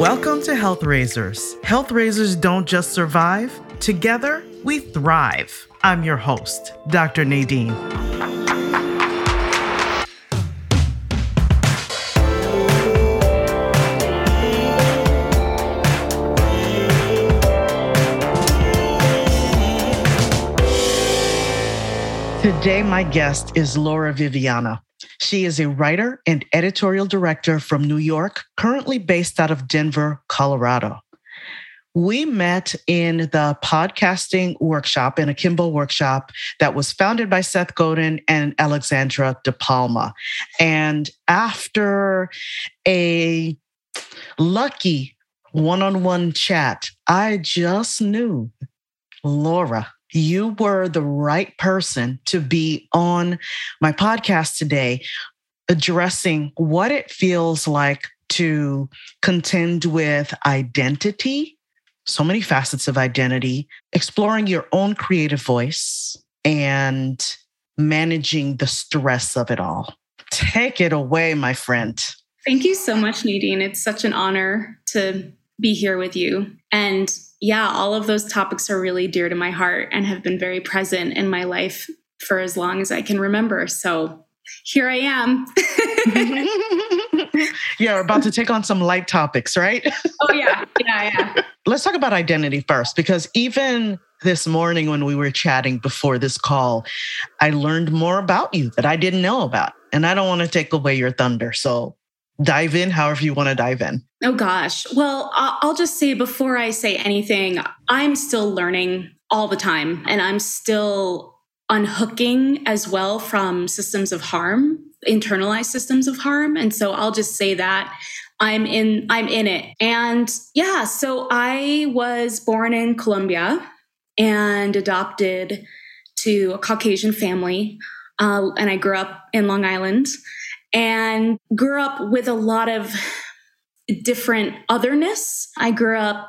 Welcome to Health Raisers. Health Raisers don't just survive, together we thrive. I'm your host, Dr. Nadine. Today, my guest is Laura Viviana. She is a writer and editorial director from New York, currently based out of Denver, Colorado. We met in the podcasting workshop, in Akimbo workshop that was founded by Seth Godin and Alexandra Dipalma. And after a lucky one on one chat, I just knew Laura you were the right person to be on my podcast today, addressing what it feels like to contend with identity, so many facets of identity, exploring your own creative voice, and managing the stress of it all. Take it away, my friend. Thank you so much, Nadine. It's such an honor to be here with you. And yeah, all of those topics are really dear to my heart and have been very present in my life for as long as I can remember. So here I am. yeah, we're about to take on some light topics, right? oh, yeah. Yeah, yeah. Let's talk about identity first, because even this morning when we were chatting before this call, I learned more about you that I didn't know about. And I don't want to take away your thunder. So dive in however you want to dive in. Oh, gosh. Well, I'll just say before I say anything, I'm still learning all the time and I'm still unhooking as well from systems of harm, internalized systems of harm. And so I'll just say that I'm in I'm in it. And yeah, so I was born in Colombia and adopted to a Caucasian family. Uh, and I grew up in Long Island and grew up with a lot of different otherness. I grew up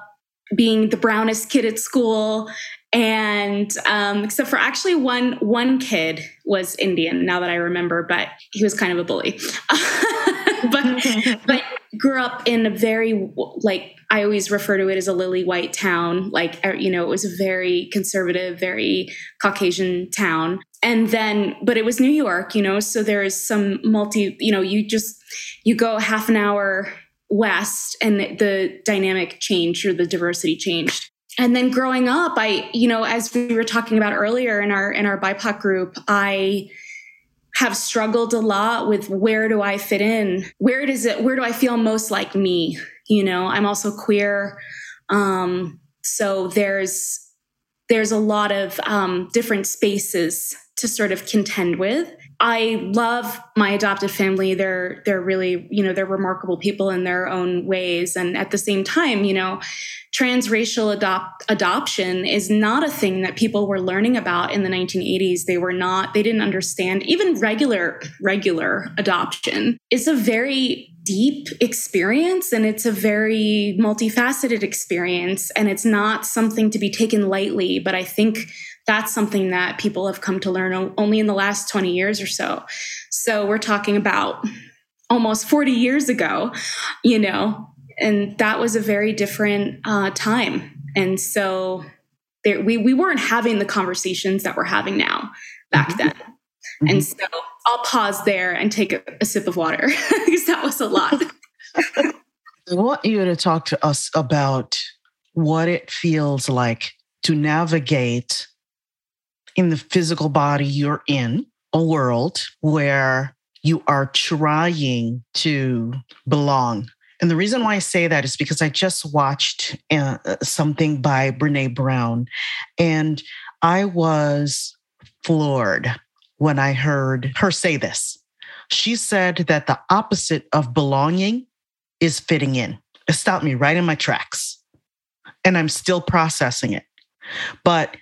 being the brownest kid at school and um, except for actually one one kid was indian now that i remember but he was kind of a bully but but grew up in a very like i always refer to it as a lily white town. Like er, you know it was a very conservative very caucasian town. And then but it was new york you know so there's some multi you know you just you go half an hour west and the dynamic changed or the diversity changed. And then growing up i you know as we were talking about earlier in our in our bipoc group i have struggled a lot with where do i fit in? Where does it where do i feel most like me? You know i'm also queer. Um so there's there's a lot of um, different spaces to sort of contend with. I love my adopted family. They're they're really, you know, they're remarkable people in their own ways and at the same time, you know, transracial adopt adoption is not a thing that people were learning about in the 1980s. They were not they didn't understand even regular regular adoption. It's a very deep experience and it's a very multifaceted experience and it's not something to be taken lightly, but I think that's something that people have come to learn only in the last 20 years or so. So we're talking about almost 40 years ago, you know, and that was a very different uh, time. And so there, we, we weren't having the conversations that we're having now back mm-hmm. then. Mm-hmm. And so I'll pause there and take a, a sip of water because that was a lot. I want you to talk to us about what it feels like to navigate in the physical body you're in, a world where you are trying to belong. And the reason why I say that is because I just watched uh, something by Brene Brown and I was floored when I heard her say this. She said that the opposite of belonging is fitting in. It stopped me right in my tracks. And I'm still processing it. But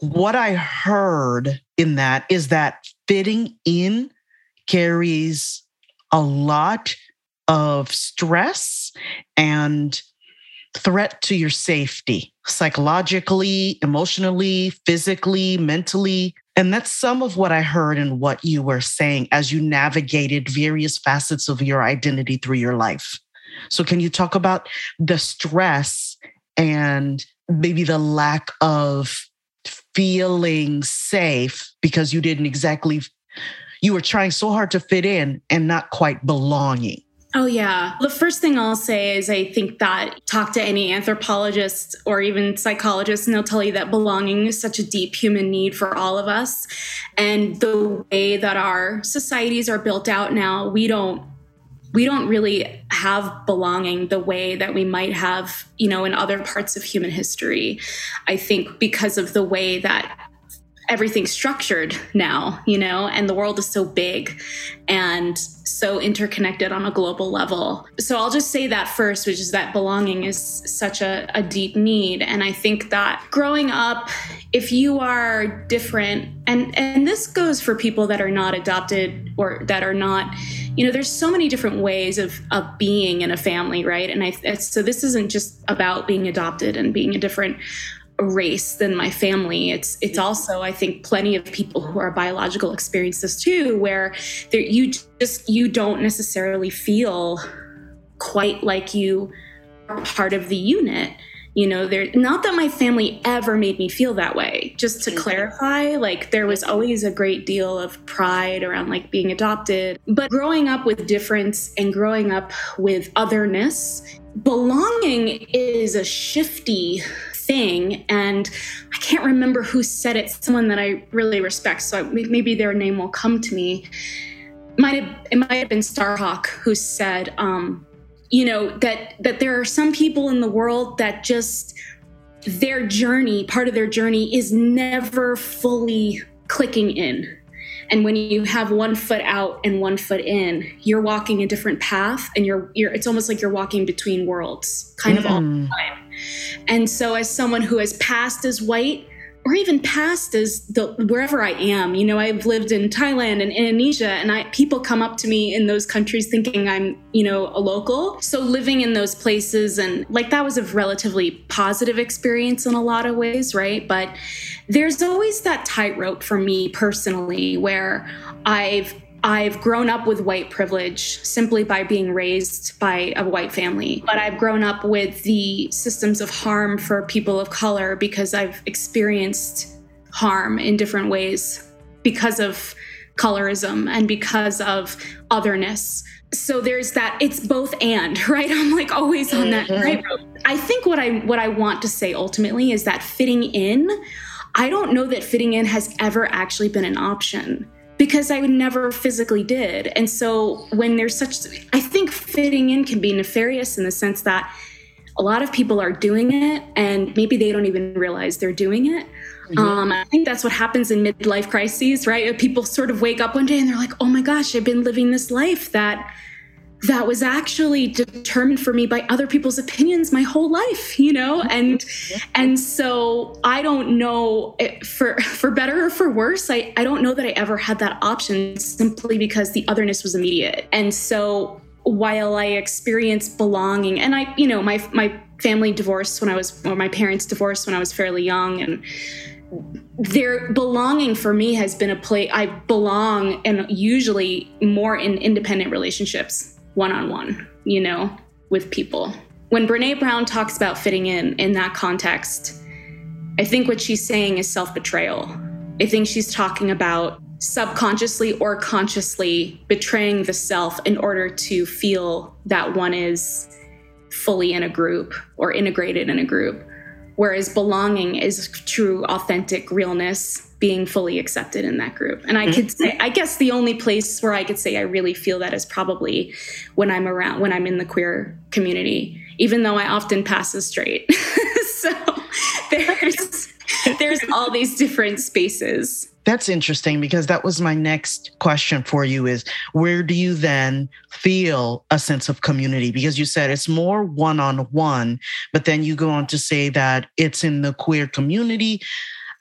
what I heard in that is that fitting in carries a lot of stress and threat to your safety psychologically, emotionally, physically, mentally. And that's some of what I heard in what you were saying as you navigated various facets of your identity through your life. So, can you talk about the stress and maybe the lack of feeling safe because you didn't exactly, you were trying so hard to fit in and not quite belonging? Oh, yeah. The first thing I'll say is I think that talk to any anthropologist or even psychologist, and they'll tell you that belonging is such a deep human need for all of us. And the way that our societies are built out now, we don't we don't really have belonging the way that we might have, you know, in other parts of human history. I think because of the way that everything's structured now, you know, and the world is so big and so interconnected on a global level. So I'll just say that first, which is that belonging is such a, a deep need. And I think that growing up, if you are different, and, and this goes for people that are not adopted or that are not, you know, there's so many different ways of, of being in a family, right? And I, so this isn't just about being adopted and being a different race than my family. It's it's also I think plenty of people who are biological experience this too, where there you just you don't necessarily feel quite like you are part of the unit. You know, there not that my family ever made me feel that way. Just to clarify, like there was always a great deal of pride around like being adopted. But growing up with difference and growing up with otherness, belonging is a shifty thing. And I can't remember who said it, someone that I really respect. So maybe their name will come to me. Might have, it might have been Starhawk who said, um, you know, that that there are some people in the world that just their journey, part of their journey is never fully clicking in. And when you have one foot out and one foot in, you're walking a different path and you're you're it's almost like you're walking between worlds kind mm. of all the mm. time. And so, as someone who has passed as white, or even passed as the wherever I am, you know, I've lived in Thailand and Indonesia, and I people come up to me in those countries thinking I'm, you know, a local. So living in those places and like that was a relatively positive experience in a lot of ways, right? But there's always that tightrope for me personally where I've I've grown up with white privilege simply by being raised by a white family, but I've grown up with the systems of harm for people of color because I've experienced harm in different ways because of colorism and because of otherness. So there's that it's both and, right? I'm like always on that mm-hmm. right I think what I what I want to say ultimately is that fitting in, I don't know that fitting in has ever actually been an option because I would never physically did. And so when there's such, I think fitting in can be nefarious in the sense that a lot of people are doing it and maybe they don't even realize they're doing it. Mm-hmm. Um, I think that's what happens in midlife crises, right? People sort of wake up one day and they're like, oh my gosh, I've been living this life that that was actually determined for me by other people's opinions my whole life you know? And and so i don't know eh, for for better or for worse i i don't know that i ever had that option simply because the otherness was immediate. And so while i experienced belonging and i you know my my family divorced when i was or my parents divorced when i was fairly young and their belonging for me has been a place I belong and usually more in independent relationships one on one, you know, with people. When Brene Brown talks about fitting in in that context, I think what she's saying is self betrayal. I think she's talking about subconsciously or consciously betraying the self in order to feel that one is fully in a group or integrated in a group. Whereas belonging is true, authentic realness being fully accepted in that group. And I could say, mm-hmm. I guess the only place where I could say I really feel that is probably when I'm around, when I'm in the queer community, even though I often pass as straight. so there's, there's all these different spaces. That's interesting because that was my next question for you is where do you then feel a sense of community? Because you said it's more one on one, but then you go on to say that it's in the queer community.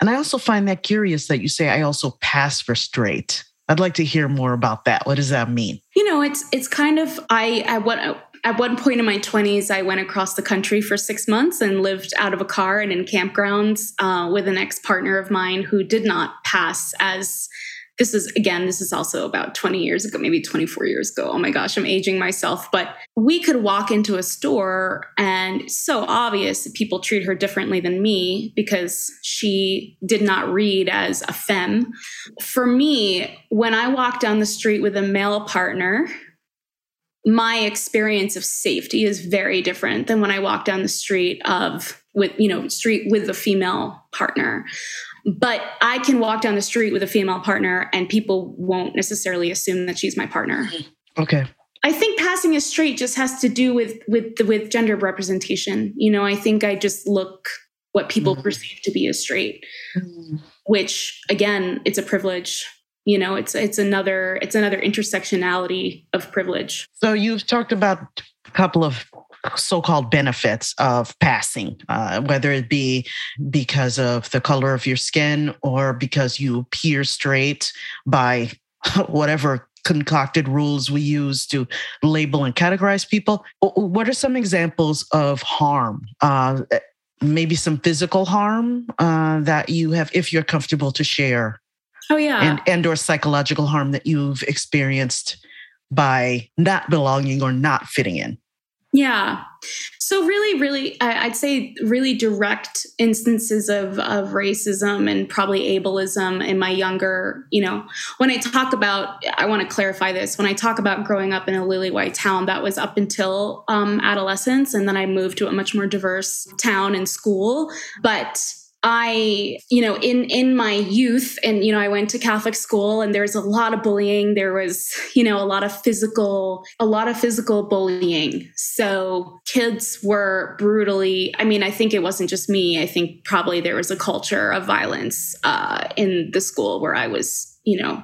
And I also find that curious that you say I also pass for straight. I'd like to hear more about that. What does that mean? You know, it's it's kind of I at what at one point in my 20s I went across the country for 6 months and lived out of a car and in campgrounds uh, with an ex-partner of mine who did not pass as this is again this is also about 20 years ago maybe 24 years ago. Oh my gosh i'm aging myself. But we could walk into a store and so obvious that people treat her differently than me because she did not read as a femme. For me when i walk down the street with a male partner my experience of safety is very different than when i walk down the street of with you know street with a female partner but I can walk down the street with a female partner and people won't necessarily assume that she's my partner. Okay. I think passing a street just has to do with with with gender representation. You know, I think I just look what people mm. perceive to be a straight, mm. which again, it's a privilege. You know, it's it's another it's another intersectionality of privilege. So you've talked about a couple of so-called benefits of passing, uh, whether it be because of the color of your skin or because you appear straight by whatever concocted rules we use to label and categorize people. What are some examples of harm? Uh, maybe some physical harm uh, that you have, if you're comfortable to share. Oh yeah, and and or psychological harm that you've experienced by not belonging or not fitting in. Yeah. So really, really, I'd say really direct instances of, of racism and probably ableism in my younger, you know, when I talk about, I want to clarify this. When I talk about growing up in a lily white town, that was up until um, adolescence. And then I moved to a much more diverse town and school. But I, you know, in in my youth, and you know, I went to Catholic school, and there was a lot of bullying. There was, you know, a lot of physical, a lot of physical bullying. So kids were brutally. I mean, I think it wasn't just me. I think probably there was a culture of violence uh, in the school where I was, you know,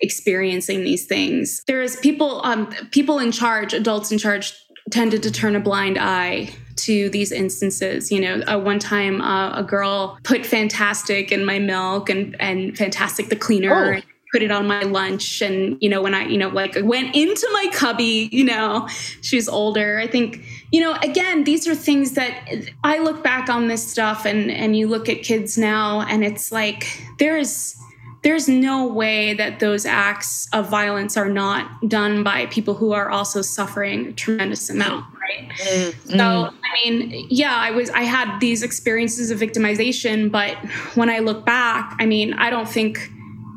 experiencing these things. There's people, um, people in charge, adults in charge, tended to turn a blind eye to these instances. You know, uh, one time uh, a girl put Fantastik in my milk and and Fantastik the cleaner. Oh. Put it on my lunch, and you know when I, you know, like went into my cubby. You know, she's older. I think, you know, again, these are things that I look back on this stuff, and and you look at kids now, and it's like there's there's no way that those acts of violence are not done by people who are also suffering a tremendous amount right mm-hmm. so i mean yeah i was i had these experiences of victimization but when i look back i mean i don't think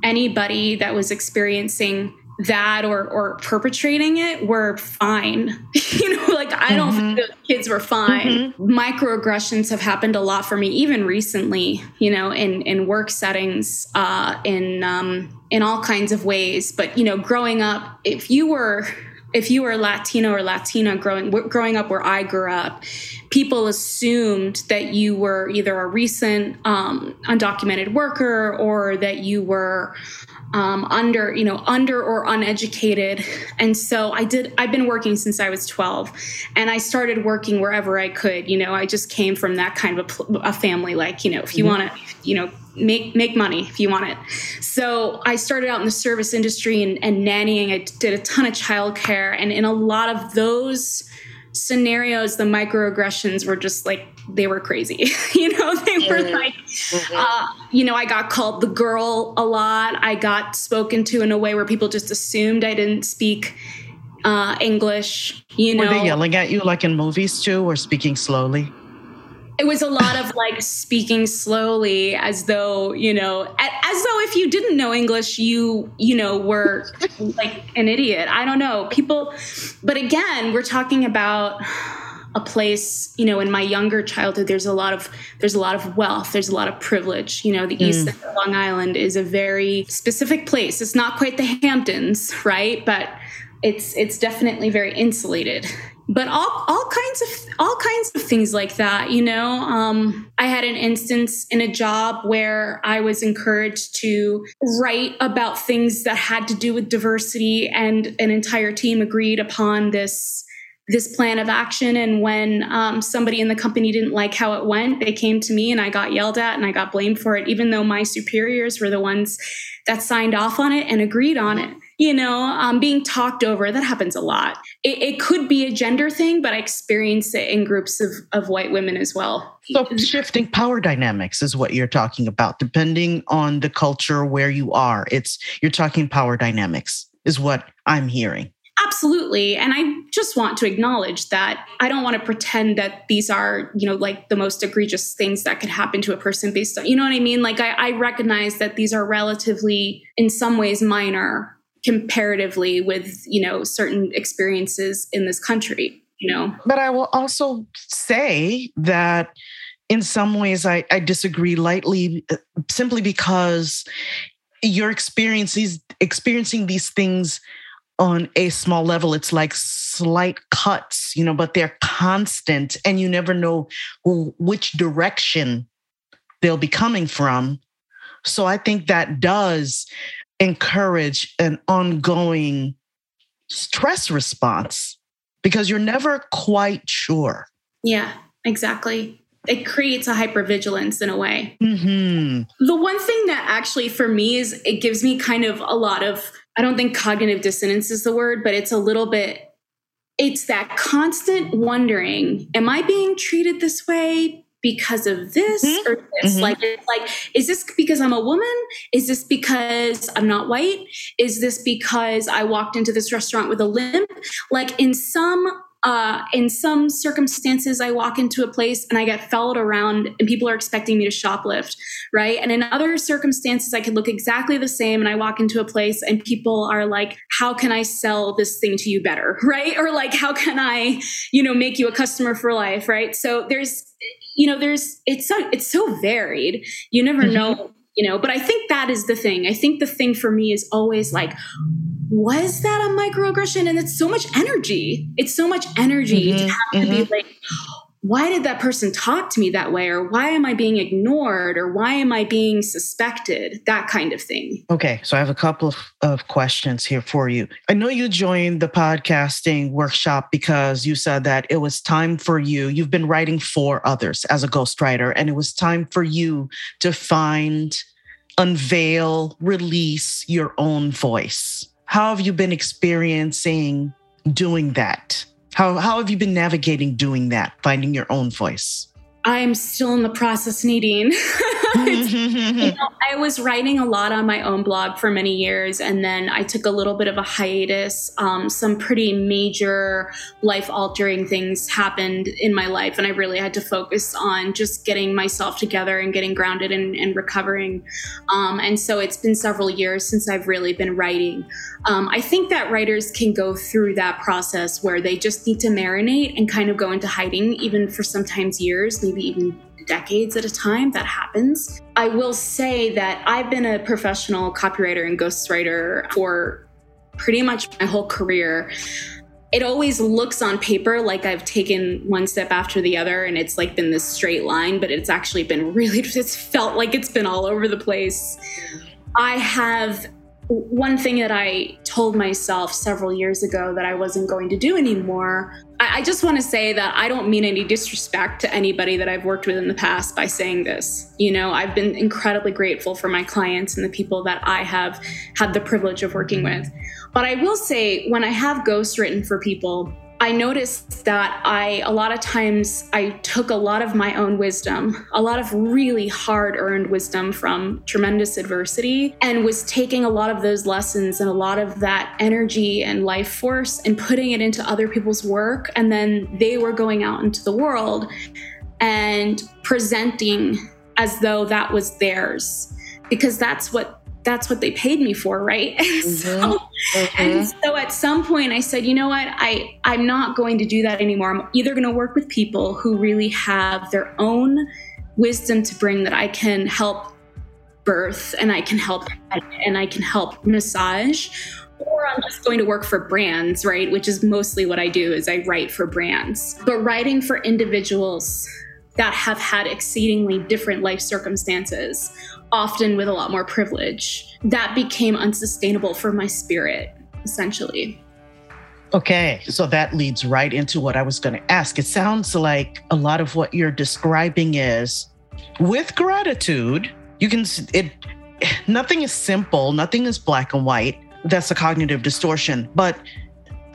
anybody that was experiencing that or or perpetrating it were fine. you know, like I don't mm-hmm. think the kids were fine. Mm-hmm. Microaggressions have happened a lot for me, even recently. You know, in in work settings, uh, in um, in all kinds of ways. But you know, growing up, if you were if you were Latino or Latina growing growing up where I grew up, people assumed that you were either a recent um, undocumented worker or that you were um, under you know under or uneducated. And so i did i've been working since i was 12 and i started working wherever i could you know. I just came from that kind of a, a family like you know if you mm-hmm. want to you know make make money if you want it. So i started out in the service industry and, and nannying. I did a ton of childcare and in a lot of those scenarios the microaggressions were just like they were crazy. you know, they were mm-hmm. like, mm-hmm. uh, you know, I got called the girl a lot. I got spoken to in a way where people just assumed I didn't speak uh, English. You know, were they yelling at you like in movies too, or speaking slowly? It was a lot of like speaking slowly, as though you know, as though if you didn't know English, you you know were like an idiot. I don't know people, but again, we're talking about a place you know in my younger childhood there's a lot of there's a lot of wealth there's a lot of privilege. You know the mm. east of long island is a very specific place. It's not quite the hamptons right? But it's it's definitely very insulated. But all all kinds of all kinds of things like that you know? Um, i had an instance in a job where i was encouraged to write about things that had to do with diversity and an entire team agreed upon this this plan of action. And when um, somebody in the company didn't like how it went, they came to me and I got yelled at and I got blamed for it, even though my superiors were the ones that signed off on it and agreed on it. you know, um, being talked over. That happens a lot. It, it, could be a gender thing, but I experience it in groups of, of white women as well. So, shifting power dynamics is what you're talking about, depending on the culture where you are. It's you're talking power dynamics, is what I'm hearing. Absolutely. And I just want to acknowledge that I don't want to pretend that these are, you know, like the most egregious things that could happen to a person based on, you know what I mean? Like, I, I recognize that these are relatively, in some ways, minor comparatively with, you know, certain experiences in this country, you know? But I will also say that in some ways I, I disagree lightly uh, simply because you're experiencing experiencing these things on a small level it's like slight cuts you know but they're constant and you never know which direction they'll be coming from so i think that does encourage an ongoing stress response because you're never quite sure yeah exactly it creates a hypervigilance in a way. Mm-hmm. The one thing that actually for me is it gives me kind of a lot of I don't think cognitive dissonance is the word, but it's a little bit, it's that constant wondering, am I being treated this way because of this mm-hmm. or this? Mm-hmm. Like, like, is this because I'm a woman? Is this because I'm not white? Is this because I walked into this restaurant with a limp? Like, in some uh, in some circumstances, I walk into a place and I get followed around and people are expecting me to shoplift, right? And in other circumstances, I could look exactly the same and I walk into a place and people are like, how can I sell this thing to you better, right? Or like, how can I, you know, make you a customer for life, right? So there's, you know, there's, it's so, it's so varied. You never mm-hmm. know you know but i think that is the thing i think the thing for me is always like was that a microaggression? And it's so much energy. It's so much energy mm-hmm, to have mm-hmm. to be mm-hmm. like, why did that person talk to me that way? Or why am I being ignored? Or why am I being suspected? That kind of thing. Okay. So I have a couple of, of questions here for you. I know you joined the podcasting workshop because you said that it was time for you. You've been writing for others as a ghostwriter, and it was time for you to find, unveil, release your own voice. How have you been experiencing doing that? How, how have you been navigating doing that, finding your own voice? I'm still in the process Nadine. you know, I was writing a lot on my own blog for many years, and then I took a little bit of a hiatus. Um, some pretty major life altering things happened in my life, and I really had to focus on just getting myself together and getting grounded and, and recovering. Um, and so it's been several years since I've really been writing. Um, I think that writers can go through that process where they just need to marinate and kind of go into hiding, even for sometimes years, maybe even decades at a time. That happens. I will say that I've been a professional copywriter and ghostwriter for pretty much my whole career. It always looks on paper like I've taken one step after the other and it's like been this straight line, but it's actually been really, it's felt like it's been all over the place. I have one thing that I told myself several years ago that I wasn't going to do anymore. I, I just want to say that I don't mean any disrespect to anybody that I've worked with in the past by saying this. You know, I've been incredibly grateful for my clients and the people that I have had the privilege of working with. But I will say, when I have ghost written for people, I noticed that I, a lot of times, I took a lot of my own wisdom, a lot of really hard earned wisdom from tremendous adversity, and was taking a lot of those lessons and a lot of that energy and life force and putting it into other people's work. And then they were going out into the world and presenting as though that was theirs because that's what that's what they paid me for, right? Mm-hmm. so, mm-hmm. and so at some point I said, you know what? I I'm not going to do that anymore. I'm either going to work with people who really have their own wisdom to bring that I can help birth and I can help and I can help massage or I'm just going to work for brands, right? Which is mostly what I do is I write for brands. But writing for individuals that have had exceedingly different life circumstances often with a lot more privilege. That became unsustainable for my spirit, essentially. Okay, so that leads right into what I was going to ask. It sounds like a lot of what you're describing is with gratitude, you can, it, nothing is simple, nothing is black and white. that's a cognitive distortion. But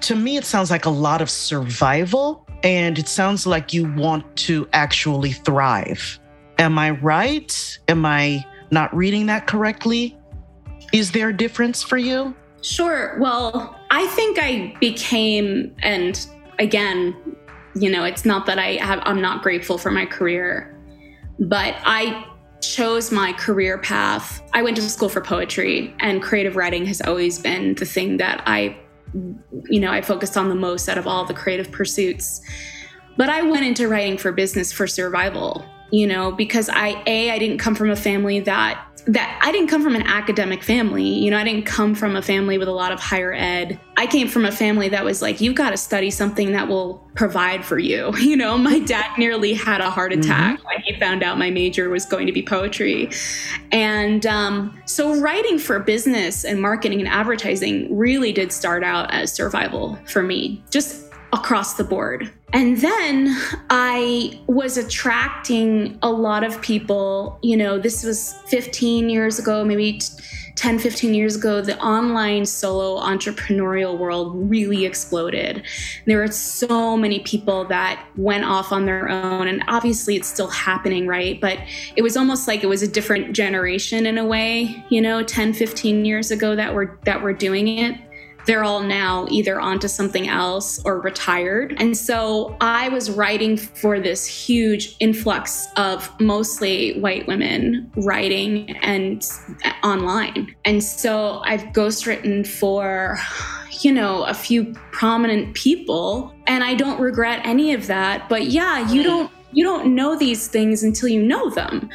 to me, it sounds like a lot of survival, and it sounds like you want to actually thrive. Am I right? Am I not reading that correctly? Is there a difference for you? Sure. Well, I think I became, and again, you know, it's not that I have, I'm not grateful for my career, but I chose my career path. I went to school for poetry, and creative writing has always been the thing that I, you know, I focused on the most out of all the creative pursuits. But I went into writing for business for survival, you know, because I, A, I didn't come from a family that that I didn't come from an academic family. You know, I didn't come from a family with a lot of higher ed. I came from a family that was like, you've got to study something that will provide for you. You know, my dad nearly had a heart attack mm-hmm. when he found out my major was going to be poetry. And um, so writing for business and marketing and advertising really did start out as survival for me, just across the board. And then I was attracting a lot of people. You know, this was 15 years ago, maybe 10, 15 years ago. The online solo entrepreneurial world really exploded. There were so many people that went off on their own. And obviously, it's still happening, right? But it was almost like it was a different generation in a way, you know, 10, 15 years ago that were that were doing it they're all now either onto something else or retired. And so I was writing for this huge influx of mostly white women writing and online. And so I've ghostwritten for you know, a few prominent people and I don't regret any of that. But yeah, you don't you don't know these things until you know them.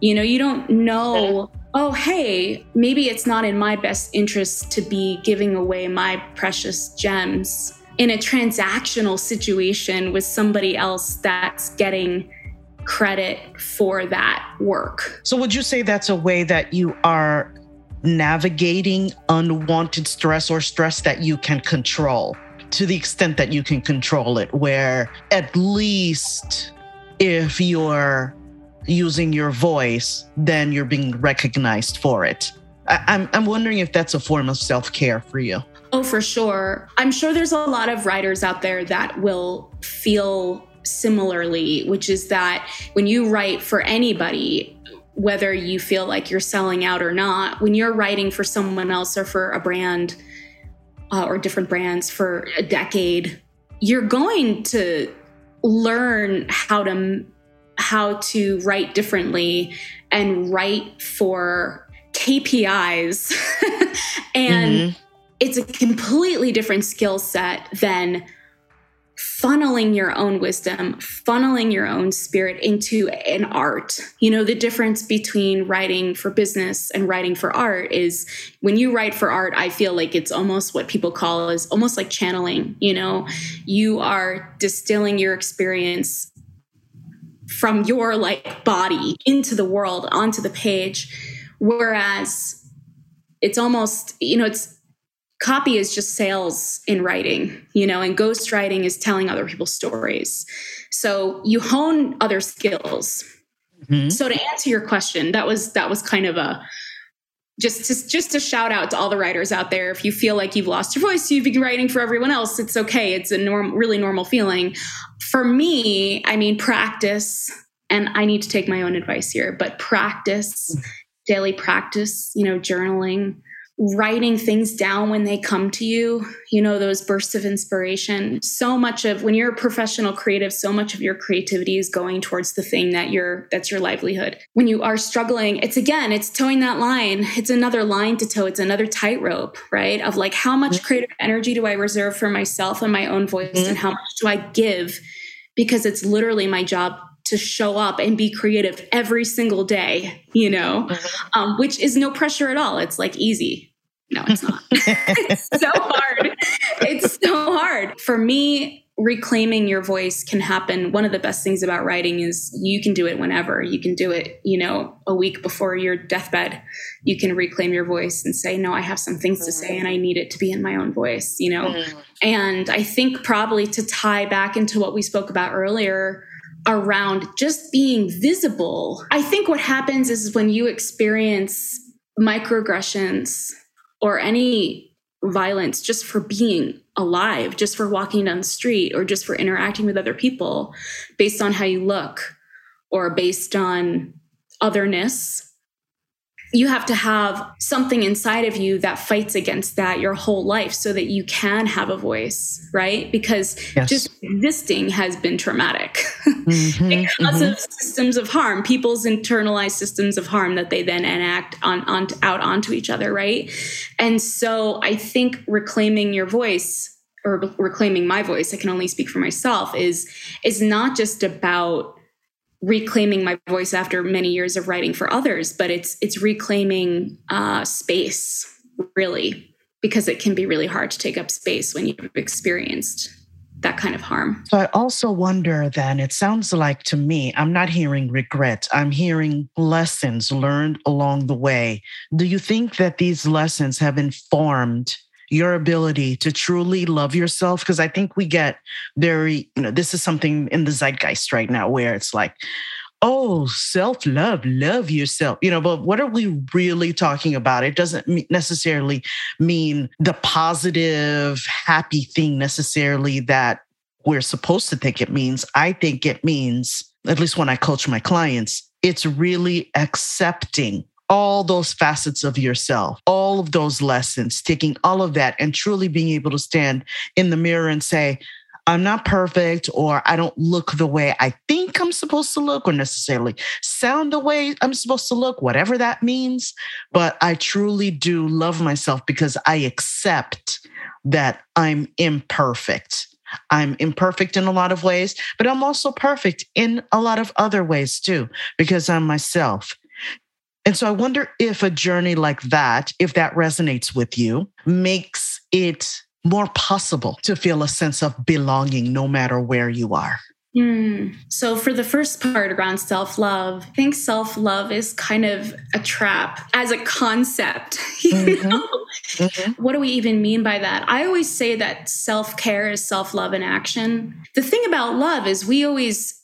You know, you don't know oh, hey, maybe it's not in my best interest to be giving away my precious gems in a transactional situation with somebody else that's getting credit for that work. So, would you say that's a way that you are navigating unwanted stress or stress that you can control to the extent that you can control it, where at least if you're using your voice, then you're being recognized for it. I- I'm, I'm wondering if that's a form of self care for you. Oh, for sure. I'm sure there's a lot of writers out there that will feel similarly, which is that when you write for anybody, whether you feel like you're selling out or not, when you're writing for someone else or for a brand uh, or different brands for a decade, you're going to learn how to how to write differently and write for KPIs. and mm-hmm. it's a completely different skill set than funneling your own wisdom, funneling your own spirit into an art. You know, the difference between writing for business and writing for art is when you write for art, I feel like it's almost what people call is almost like channeling, you know, you are distilling your experience from your like body into the world onto the page. Whereas it's almost you know it's copy is just sales in writing you know and ghost writing is telling other people's stories. So you hone other skills. Mm-hmm. so to answer your question that was that was kind of a just to, just to shout out to all the writers out there. If you feel like you've lost your voice you've been writing for everyone else it's okay. It's a norm, really normal feeling for me i mean practice and i need to take my own advice here but practice daily practice you know journaling writing things down when they come to you, you know, those bursts of inspiration. So much of when you're a professional creative, so much of your creativity is going towards the thing that you're that's your livelihood. When you are struggling, it's again, it's toeing that line. It's another line to toe. It's another tightrope, right? Of like how much mm-hmm. creative energy do I reserve for myself and my own voice mm-hmm. and how much do I give because it's literally my job to show up and be creative every single day, you know, mm-hmm. um, which is no pressure at all. It's like easy, no, it's not. it's so hard. It's so hard. For me, reclaiming your voice can happen. One of the best things about writing is you can do it whenever. You can do it, you know, a week before your deathbed. You can reclaim your voice and say, no, I have some things to say and I need it to be in my own voice, you know? Mm. And I think probably to tie back into what we spoke about earlier, around just being visible. I think what happens is when you experience microaggressions or any violence just for being alive, just for walking down the street, or just for interacting with other people based on how you look or based on otherness you have to have something inside of you that fights against that your whole life so that you can have a voice, right? Because yes. just existing has been traumatic mm-hmm, because mm-hmm. of systems of harm, people's internalized systems of harm that they then enact on, on out onto each other, right? And so I think reclaiming your voice or reclaiming my voice, I can only speak for myself, is is not just about reclaiming my voice after many years of writing for others but it's it's reclaiming uh, space really because it can be really hard to take up space when you've experienced that kind of harm. So i also wonder then it sounds like to me i'm not hearing regret i'm hearing lessons learned along the way. Do you think that these lessons have informed your ability to truly love yourself because i think we get very you know this is something in the zeitgeist right now where it's like oh self love love yourself you know but what are we really talking about? It doesn't necessarily mean the positive happy thing necessarily that we're supposed to think it means. I think it means at least when i coach my clients it's really accepting all those facets of yourself, all of those lessons, taking all of that and truly being able to stand in the mirror and say, I'm not perfect, or I don't look the way I think I'm supposed to look, or necessarily sound the way I'm supposed to look, whatever that means. But I truly do love myself because I accept that I'm imperfect. I'm imperfect in a lot of ways, but I'm also perfect in a lot of other ways too, because I'm myself. And so I wonder if a journey like that, if that resonates with you, makes it more possible to feel a sense of belonging no matter where you are. Mm. So, for the first part around self love, I think self love is kind of a trap as a concept. You mm-hmm. know? Mm-hmm. What do we even mean by that? I always say that self care is self love in action. The thing about love is we always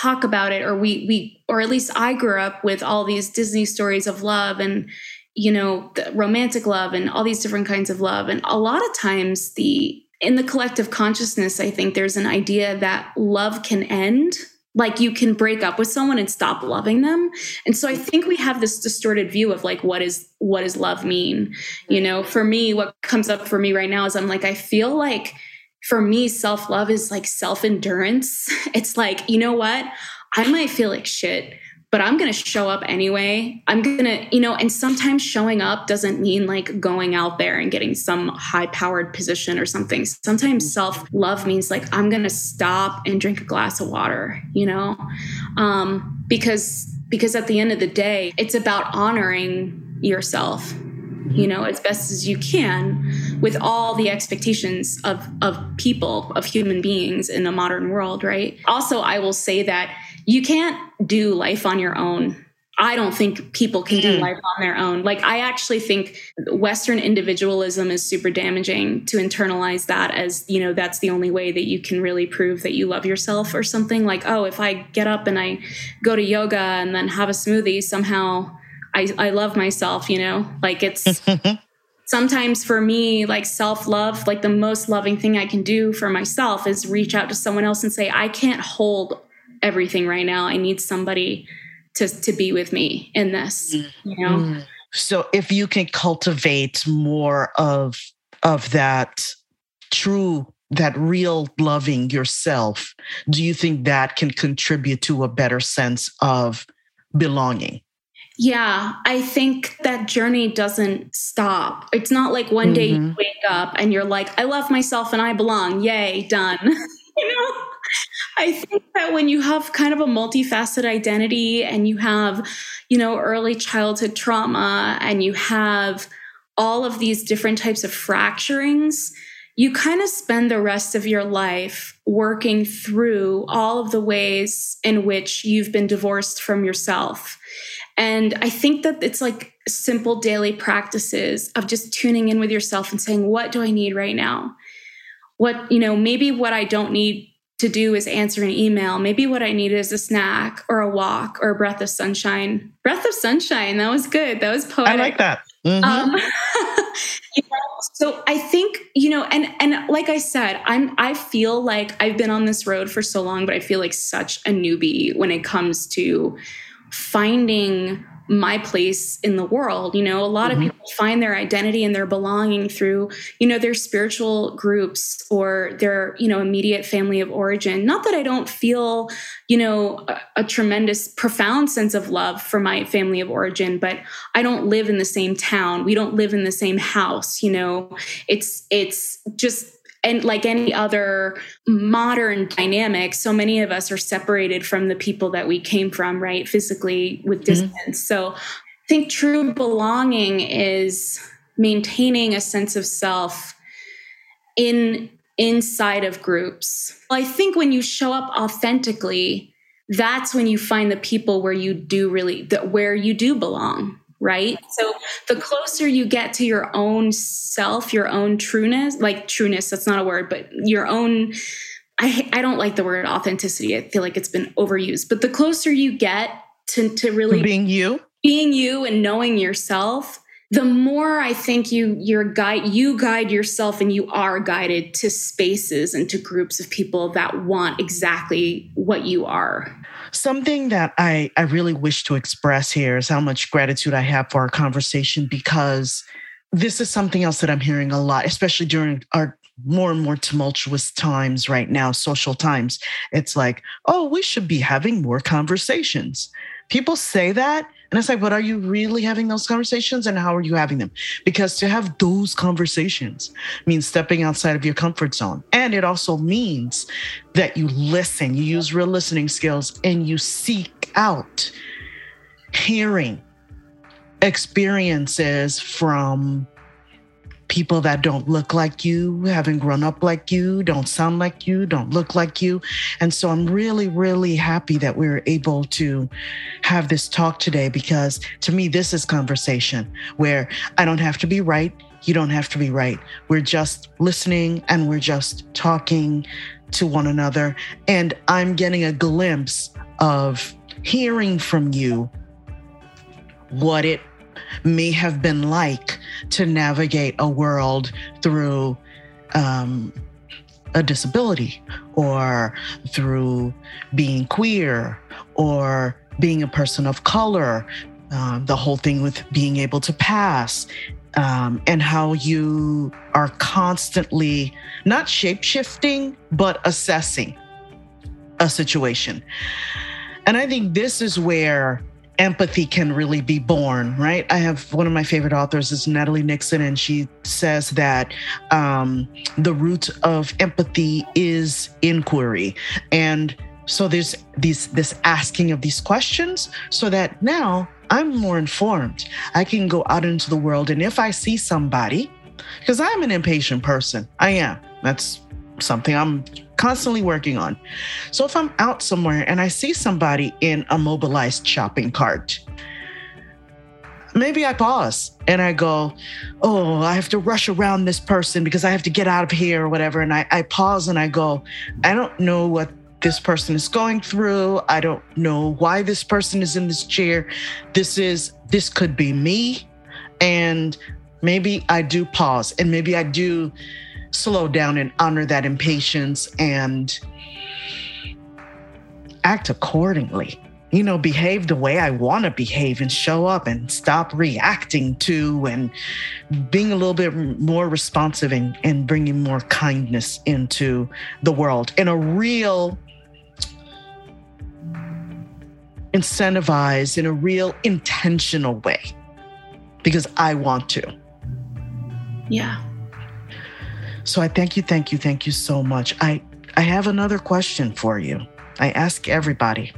talk about it or we we or at least I grew up with all these Disney stories of love and you know romantic love and all these different kinds of love. And a lot of times the in the collective consciousness I think there's an idea that love can end. Like you can break up with someone and stop loving them. And so i think we have this distorted view of like what is what does love mean? You mm-hmm. know for me what comes up for me right now is i'm like i feel like for me, self love is like self endurance. It's like, you know what? I might feel like shit, but I'm going to show up anyway. I'm going to, you know, and sometimes showing up doesn't mean like going out there and getting some high powered position or something. Sometimes mm-hmm. self love means like, I'm going to stop and drink a glass of water, you know? Um, because, because at the end of the day, it's about honoring yourself you know as best as you can with all the expectations of of people of human beings in the modern world right also i will say that you can't do life on your own I don't think people can do mm. life on their own. Like, I actually think Western individualism is super damaging to internalize that as, you know, that's the only way that you can really prove that you love yourself or something. Like, oh, if I get up and I go to yoga and then have a smoothie, somehow I, I love myself, you know, like it's sometimes for me, like self love, like the most loving thing I can do for myself is reach out to someone else and say, I can't hold everything right now. I need somebody to, to be with me in this, you know? Mm-hmm. So if you can cultivate more of, of that true that real loving yourself, do you think that can contribute to a better sense of belonging? Yeah, I think that journey doesn't stop. It's not like one mm-hmm. day you mm-hmm. wake up and you're like, I love myself and I belong. Yay, done. you know? I think that when you have kind of a multifaceted identity and you have, you know, early childhood trauma and you have all of these different types of fracturings, you kind of spend the rest of your life working through all of the ways in which you've been divorced from yourself and I think that it's like simple daily practices of just tuning in with yourself and saying, what do I need right now? What, you know, maybe what I don't need to do is answer an email. Maybe what I need is a snack or a walk or a breath of sunshine. Breath of sunshine. That was good. That was poetic. I like that. Mm-hmm. Um, you know, So I think, you know, and and like I said, I'm I feel like I've been on this road for so long, but I feel like such a newbie when it comes to finding my place in the world. You know, a lot mm-hmm. of people find their identity and their belonging through, you know, their spiritual groups or their, you know, immediate family of origin. Not that I don't feel, you know, a, a tremendous, profound sense of love for my family of origin, but I don't live in the same town. We don't live in the same house. You know, it's, it's just, and like any other modern dynamic, so many of us are separated from the people that we came from, right? Physically with mm-hmm. distance. Mm-hmm. So I think true belonging is maintaining a sense of self in inside of groups. I think when you show up authentically, that's when you find the people where you do really that where you do belong right? So the closer you get to your own self, your own trueness, like trueness, that's not a word, but your own I I don't like the word authenticity. I feel like it's been overused. But the closer you get to to really being you, being you and knowing yourself, the more I think you your guide you guide yourself and you are guided to spaces and to groups of people that want exactly what you are. Something that I, I really wish to express here is how much gratitude I have for our conversation because this is something else that I'm hearing a lot, especially during our more and more tumultuous times right now, social times. It's like, oh, we should be having more conversations. People say that, and it's like, but are you really having those conversations and how are you having them? Because to have those conversations means stepping outside of your comfort zone. And it also means that you listen, you use real listening skills, and you seek out hearing experiences from people that don't look like you, haven't grown up like you, don't sound like you, don't look like you. And so I'm really, really happy that we are able to have this talk today because to me, this is conversation where I don't have to be right. You don't have to be right. We're just listening and we're just talking to one another. And I'm getting a glimpse of hearing from you what it may have been like to navigate a world through um, a disability or through being queer or being a person of color, um, the whole thing with being able to pass. Um, and how you are constantly not shape shifting, but assessing a situation. And I think this is where empathy can really be born, right? I have one of my favorite authors is Natalie Nixon, and she says that um, the root of empathy is inquiry. And so there's these this asking of these questions so that now I'm more informed. I can go out into the world and if I see somebody, because I'm an impatient person, I am. That's something I'm constantly working on. So if I'm out somewhere and I see somebody in a mobilized shopping cart, maybe I pause and I go, Oh, I have to rush around this person because I have to get out of here or whatever. And I, I pause and I go, I don't know what this person is going through. I don't know why this person is in this chair. This is, this could be me. And maybe I do pause and maybe I do slow down and honor that impatience and act accordingly. You know, behave the way I want to behave and show up and stop reacting to and being a little bit more responsive and, and bringing more kindness into the world in a real incentivized, in a real intentional way because I want to. Yeah. So I thank you, thank you, thank you so much. I, I have another question for you. I ask everybody.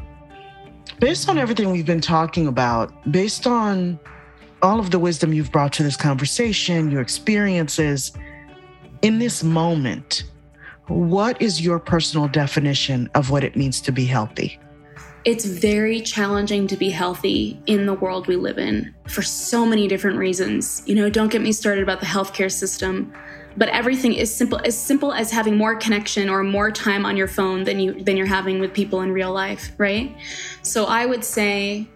Based on everything we've been talking about, based on all of the wisdom you've brought to this conversation, your experiences, in this moment, what is your personal definition of what it means to be healthy? It's very challenging to be healthy in the world we live in for so many different reasons. You know, don't get me started about the healthcare system but everything is simple as simple as having more connection or more time on your phone than you than you're having with people in real life right so i would say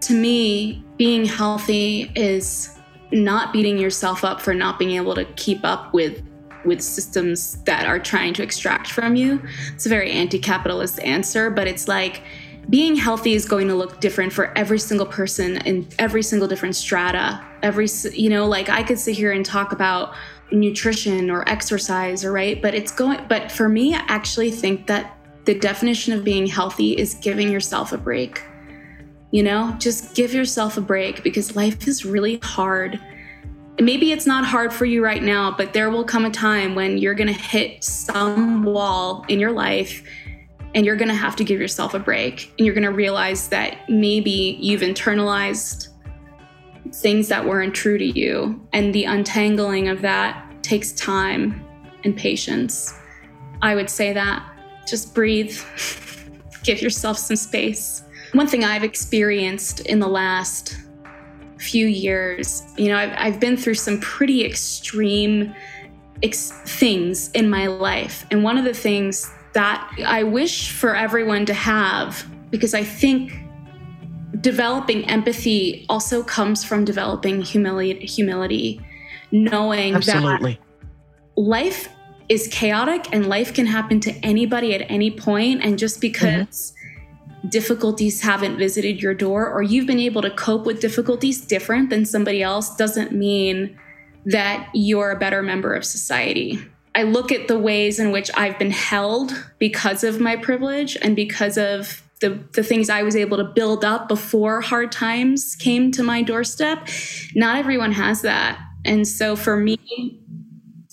to me being healthy is not beating yourself up for not being able to keep up with with systems that are trying to extract from you. It's a very anti-capitalist answer, but it's like being healthy is going to look different for every single person in every single different strata. Every you know, like I could sit here and talk about nutrition or exercise or right, but it's going but for me I actually think that the definition of being healthy is giving yourself a break. You know, just give yourself a break because life is really hard. Maybe it's not hard for you right now, but there will come a time when you're going to hit some wall in your life and you're going to have to give yourself a break. And you're going to realize that maybe you've internalized things that weren't true to you. And the untangling of that takes time and patience. I would say that. Just breathe, give yourself some space. One thing I've experienced in the last few years, you know, I've, I've been through some pretty extreme ex- things in my life. And one of the things that I wish for everyone to have, because I think developing empathy also comes from developing humility, humility knowing Absolutely. that life is chaotic and life can happen to anybody at any point and just because mm-hmm. difficulties haven't visited your door or you've been able to cope with difficulties different than somebody else doesn't mean that you're a better member of society. I look at the ways in which I've been held because of my privilege and because of the, the things I was able to build up before hard times came to my doorstep. Not everyone has that. And so for me,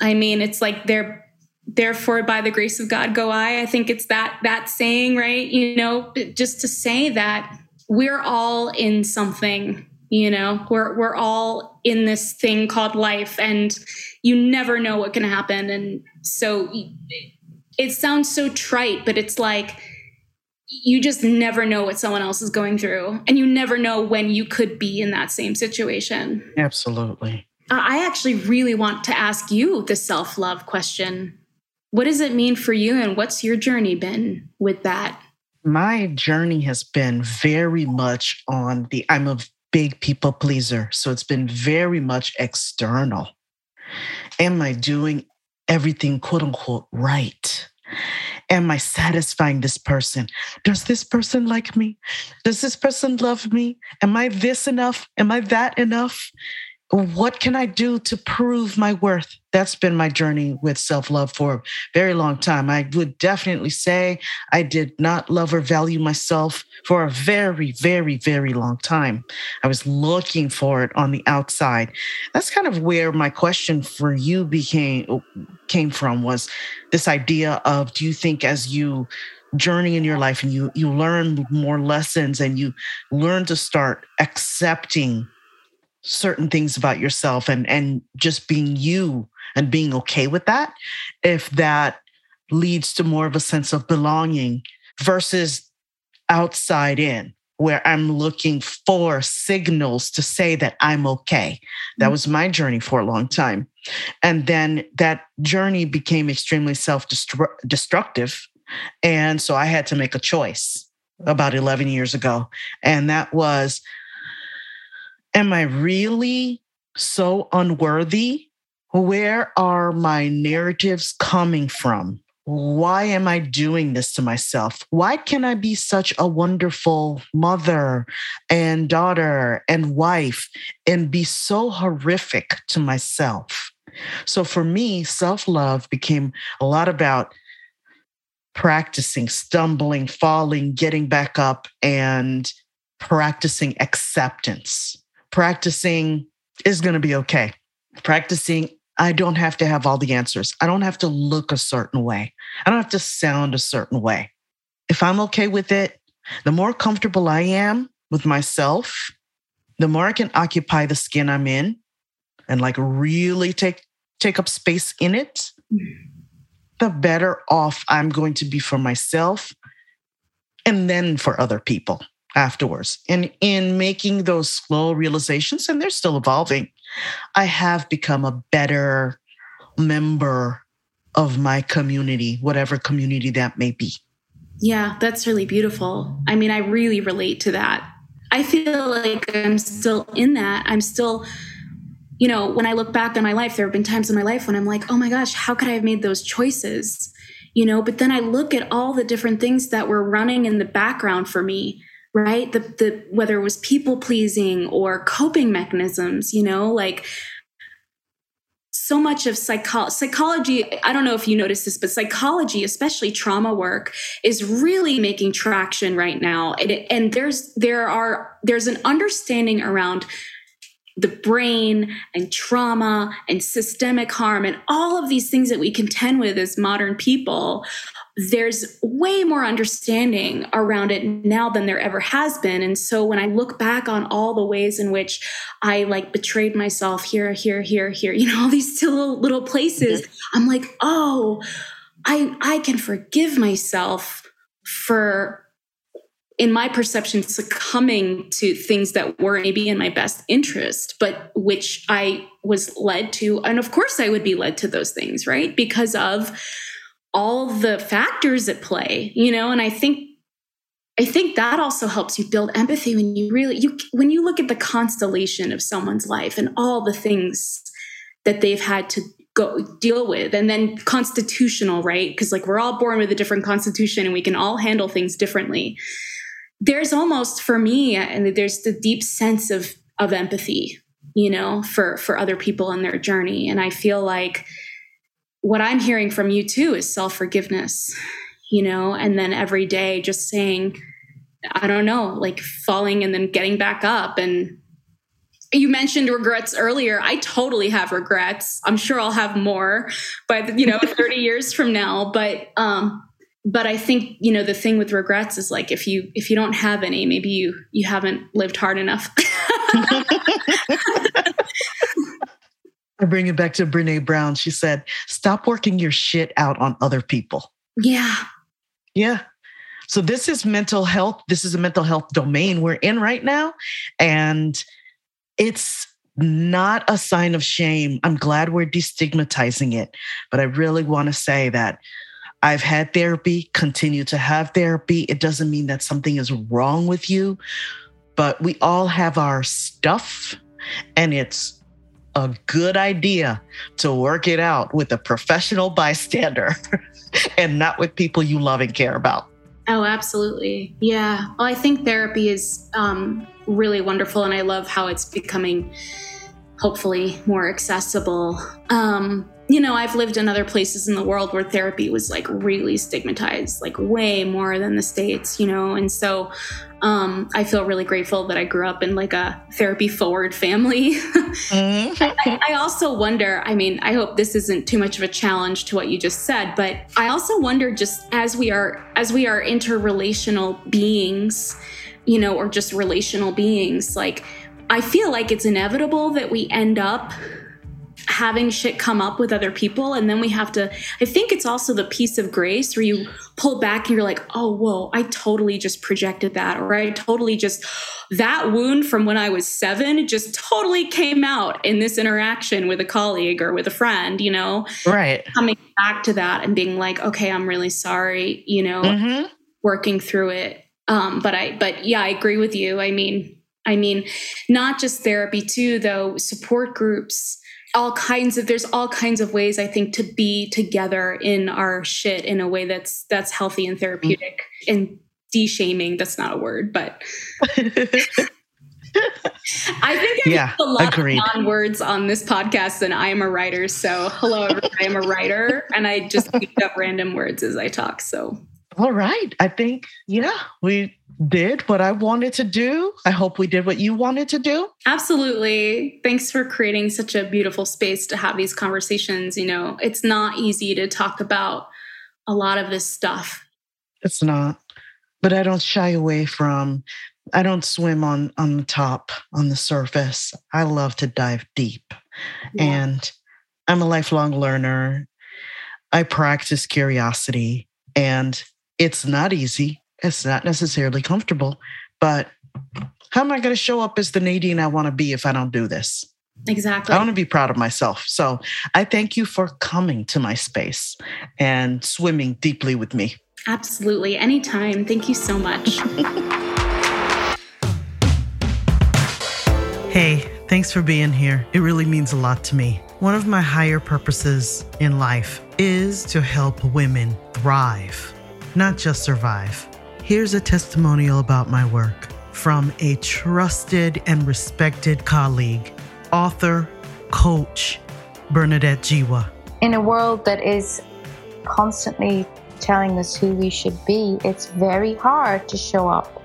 I mean, it's like they're therefore by the grace of God go I. I think it's that that saying, right? You know, just to say that we're all in something, you know, we're we're all in this thing called life and you never know what can happen. And so it sounds so trite, but it's like you just never know what someone else is going through and you never know when you could be in that same situation. Absolutely. Uh, I actually really want to ask you the self love question. What does it mean for you, and what's your journey been with that? My journey has been very much on the, I'm a big people pleaser. So it's been very much external. Am I doing everything quote unquote right? Am I satisfying this person? Does this person like me? Does this person love me? Am I this enough? Am I that enough? What can I do to prove my worth? That's been my journey with self love for a very long time. I would definitely say I did not love or value myself for a very, very, very long time. I was looking for it on the outside. That's kind of where my question for you became came from was this idea of do you think as you journey in your life and you you learn more lessons and you learn to start accepting certain things about yourself and and just being you and being okay with that if that leads to more of a sense of belonging versus outside in where i'm looking for signals to say that i'm okay. That mm-hmm. was my journey for a long time. And then that journey became extremely self-destructive and so i had to make a choice about 11 years ago. And that was am I really so unworthy? Where are my narratives coming from? Why am I doing this to myself? Why can I be such a wonderful mother and daughter and wife and be so horrific to myself? So for me, self love became a lot about practicing, stumbling, falling, getting back up, and practicing acceptance practicing is going to be okay. Practicing, I don't have to have all the answers. I don't have to look a certain way. I don't have to sound a certain way. If I'm okay with it, the more comfortable I am with myself, the more I can occupy the skin I'm in and like really take take up space in it, the better off I'm going to be for myself and then for other people afterwards. And in making those slow realizations, and they're still evolving, I have become a better member of my community, whatever community that may be. Yeah, that's really beautiful. I mean, I really relate to that. I feel like I'm still in that. I'm still you know, when I look back on my life, there have been times in my life when I'm like, oh my gosh, how could I have made those choices? You know, but then I look at all the different things that were running in the background for me, right? The, the whether it was people pleasing or coping mechanisms, you know, like so much of psycho- psychology i don't know if you notice this but psychology especially trauma work is really making traction right now and, it, and there's there are there's an understanding around the brain and trauma and systemic harm and all of these things that we contend with as modern people there's way more understanding around it now than there ever has been and so when i look back on all the ways in which i like betrayed myself here here here here you know all these little little places mm-hmm. i'm like oh i i can forgive myself for in my perception, succumbing to things that were maybe in my best interest, but which I was led to. And of course, I would be led to those things, right? Because of all the factors at play, you know, and I think. I think that also helps you build empathy when you really you when you look at the constellation of someone's life and all the things that they've had to go deal with and then constitutional right? Because like we're all born with a different constitution and we can all handle things differently. There's almost for me and there's the deep sense of of empathy you know for for other people in their journey. And i feel like what i'm hearing from you too is self-forgiveness you know and then every day just saying i don't know like falling and then getting back up. And you mentioned regrets earlier. I totally have regrets. I'm sure i'll have more but you know 30 years from now. But um but i think you know the thing with regrets is like if you if you don't have any maybe you you haven't lived hard enough i bring it back to Brené Brown. She said stop working your shit out on other people. Yeah. Yeah. So this is mental health. This is a mental health domain we're in right now. And it's not a sign of shame. I'm glad we're destigmatizing it. But i really want to say that I've had therapy, continue to have therapy. It doesn't mean that something is wrong with you, but we all have our stuff, and it's a good idea to work it out with a professional bystander and not with people you love and care about. Oh, absolutely. Yeah. Well, I think therapy is um, really wonderful, and I love how it's becoming hopefully more accessible. Um, you know, I've lived in other places in the world where therapy was like really stigmatized, like way more than the States, you know? And so um, I feel really grateful that I grew up in like a therapy forward family. mm-hmm. I, I also wonder, I mean, I hope this isn't too much of a challenge to what you just said, but I also wonder just as we are, as we are interrelational beings, you know, or just relational beings, like, I feel like it's inevitable that we end up having shit come up with other people. And then we have to i think it's also the piece of grace where you pull back and you're like oh whoa i totally just projected that or i totally just that wound from when i was seven just totally came out in this interaction with a colleague or with a friend you know? Right. Coming back to that and being like okay i'm really sorry you know mm-hmm. working through it. Um but i but yeah i agree with you. I mean I mean, not just therapy too, though, support groups, all kinds of there's all kinds of ways i think to be together in our shit in a way that's that's healthy and therapeutic mm-hmm. and de-shaming that's not a word but I think I yeah, a lot agreed. of non-words on this podcast, and I am a writer. So, hello, everyone. I am a writer, and I just picked up random words as I talk. So, all right. I think, yeah, we did what I wanted to do. I hope we did what you wanted to do. Absolutely. Thanks for creating such a beautiful space to have these conversations. You know, it's not easy to talk about a lot of this stuff. It's not. But I don't shy away from I don't swim on on the top, on the surface. I love to dive deep. Yeah. And I'm a lifelong learner. I practice curiosity and it's not easy. It's not necessarily comfortable, but how am I going to show up as the Nadine I want to be if I don't do this? Exactly. I want to be proud of myself. So I thank you for coming to my space and swimming deeply with me. Absolutely. Anytime. Thank you so much. hey. Thanks for being here. It really means a lot to me. One of my higher purposes in life is to help women thrive, not just survive. Here's a testimonial about my work from a trusted and respected colleague, author, coach, Bernadette Jiwa. In a world that is constantly telling us who we should be, it's very hard to show up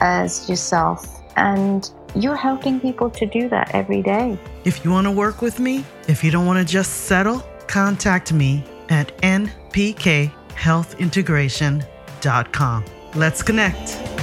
as yourself. And you're helping people to do that every day. If you want to work with me, if you don't want to just settle, contact me at npkhealthintegration.com. Let's connect.